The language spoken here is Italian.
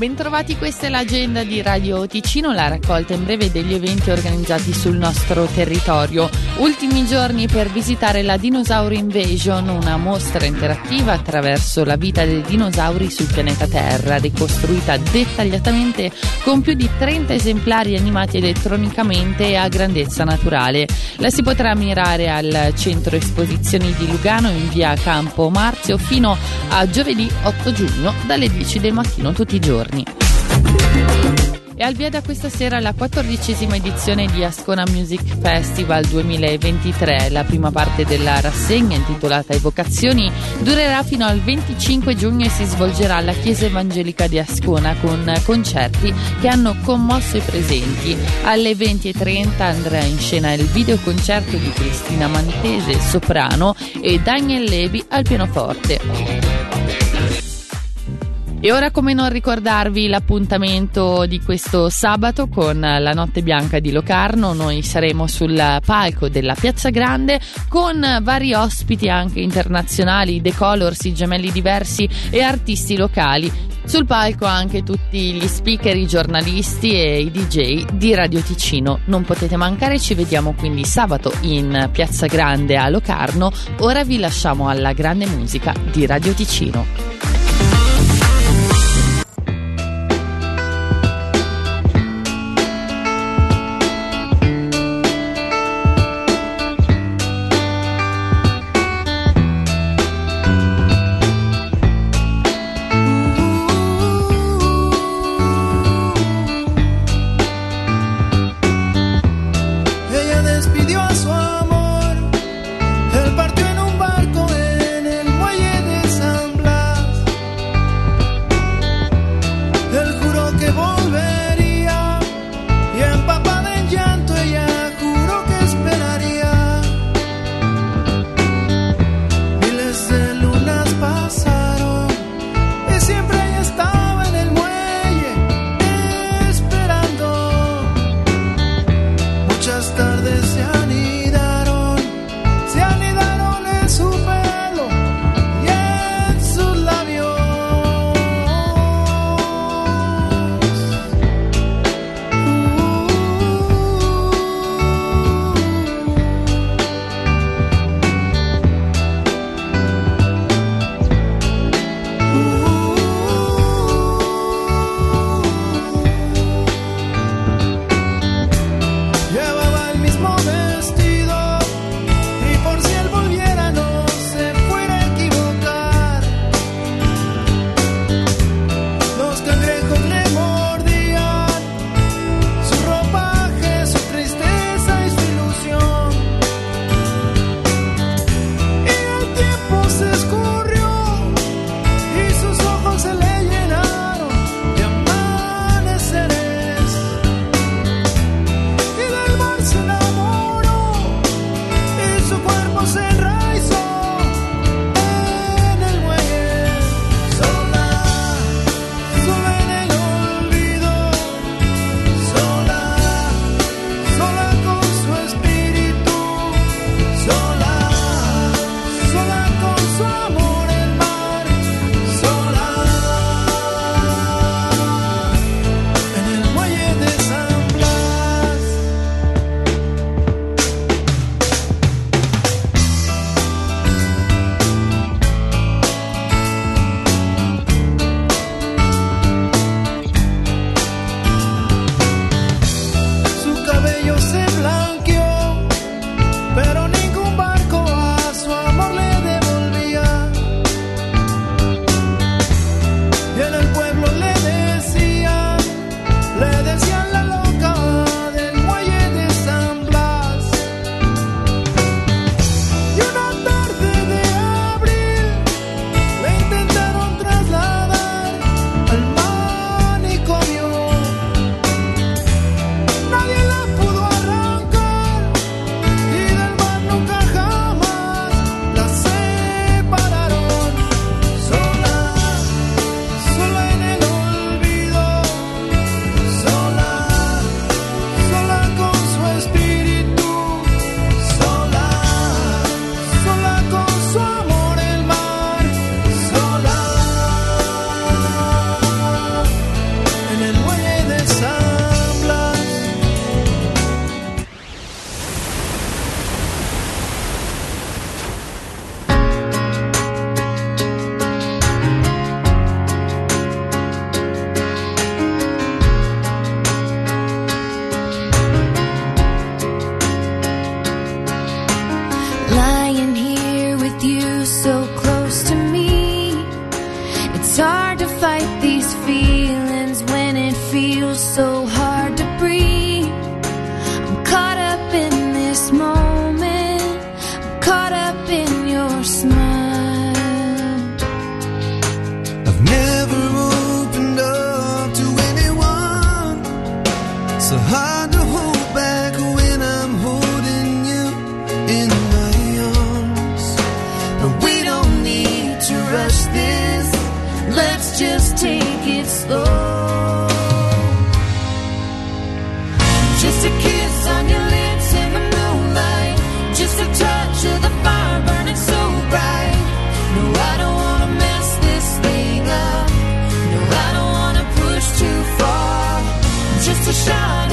Bentrovati, questa è l'agenda di Radio Ticino, la raccolta in breve degli eventi organizzati sul nostro territorio. Ultimi giorni per visitare la Dinosaur Invasion, una mostra interattiva attraverso la vita dei dinosauri sul pianeta Terra, ricostruita dettagliatamente con più di 30 esemplari animati elettronicamente e a grandezza naturale. La si potrà ammirare al centro esposizioni di Lugano in via Campo Marzio fino a giovedì 8 giugno dalle 10 del mattino tutti i giorni giorni. E al via da questa sera la quattordicesima edizione di Ascona Music Festival 2023. La prima parte della rassegna, intitolata Evocazioni, durerà fino al 25 giugno e si svolgerà alla Chiesa Evangelica di Ascona con concerti che hanno commosso i presenti. Alle 20.30 andrà in scena il videoconcerto di Cristina Mantese, soprano, e Daniel Levi al pianoforte. E ora come non ricordarvi l'appuntamento di questo sabato con la Notte Bianca di Locarno, noi saremo sul palco della Piazza Grande con vari ospiti anche internazionali, The Colors, i gemelli diversi e artisti locali. Sul palco anche tutti gli speaker, i giornalisti e i DJ di Radio Ticino. Non potete mancare, ci vediamo quindi sabato in Piazza Grande a Locarno. Ora vi lasciamo alla grande musica di Radio Ticino. rush this. Let's just take it slow. Just a kiss on your lips in the moonlight. Just a touch of the fire burning so bright. No, I don't wanna mess this thing up. No, I don't wanna push too far. Just a shot.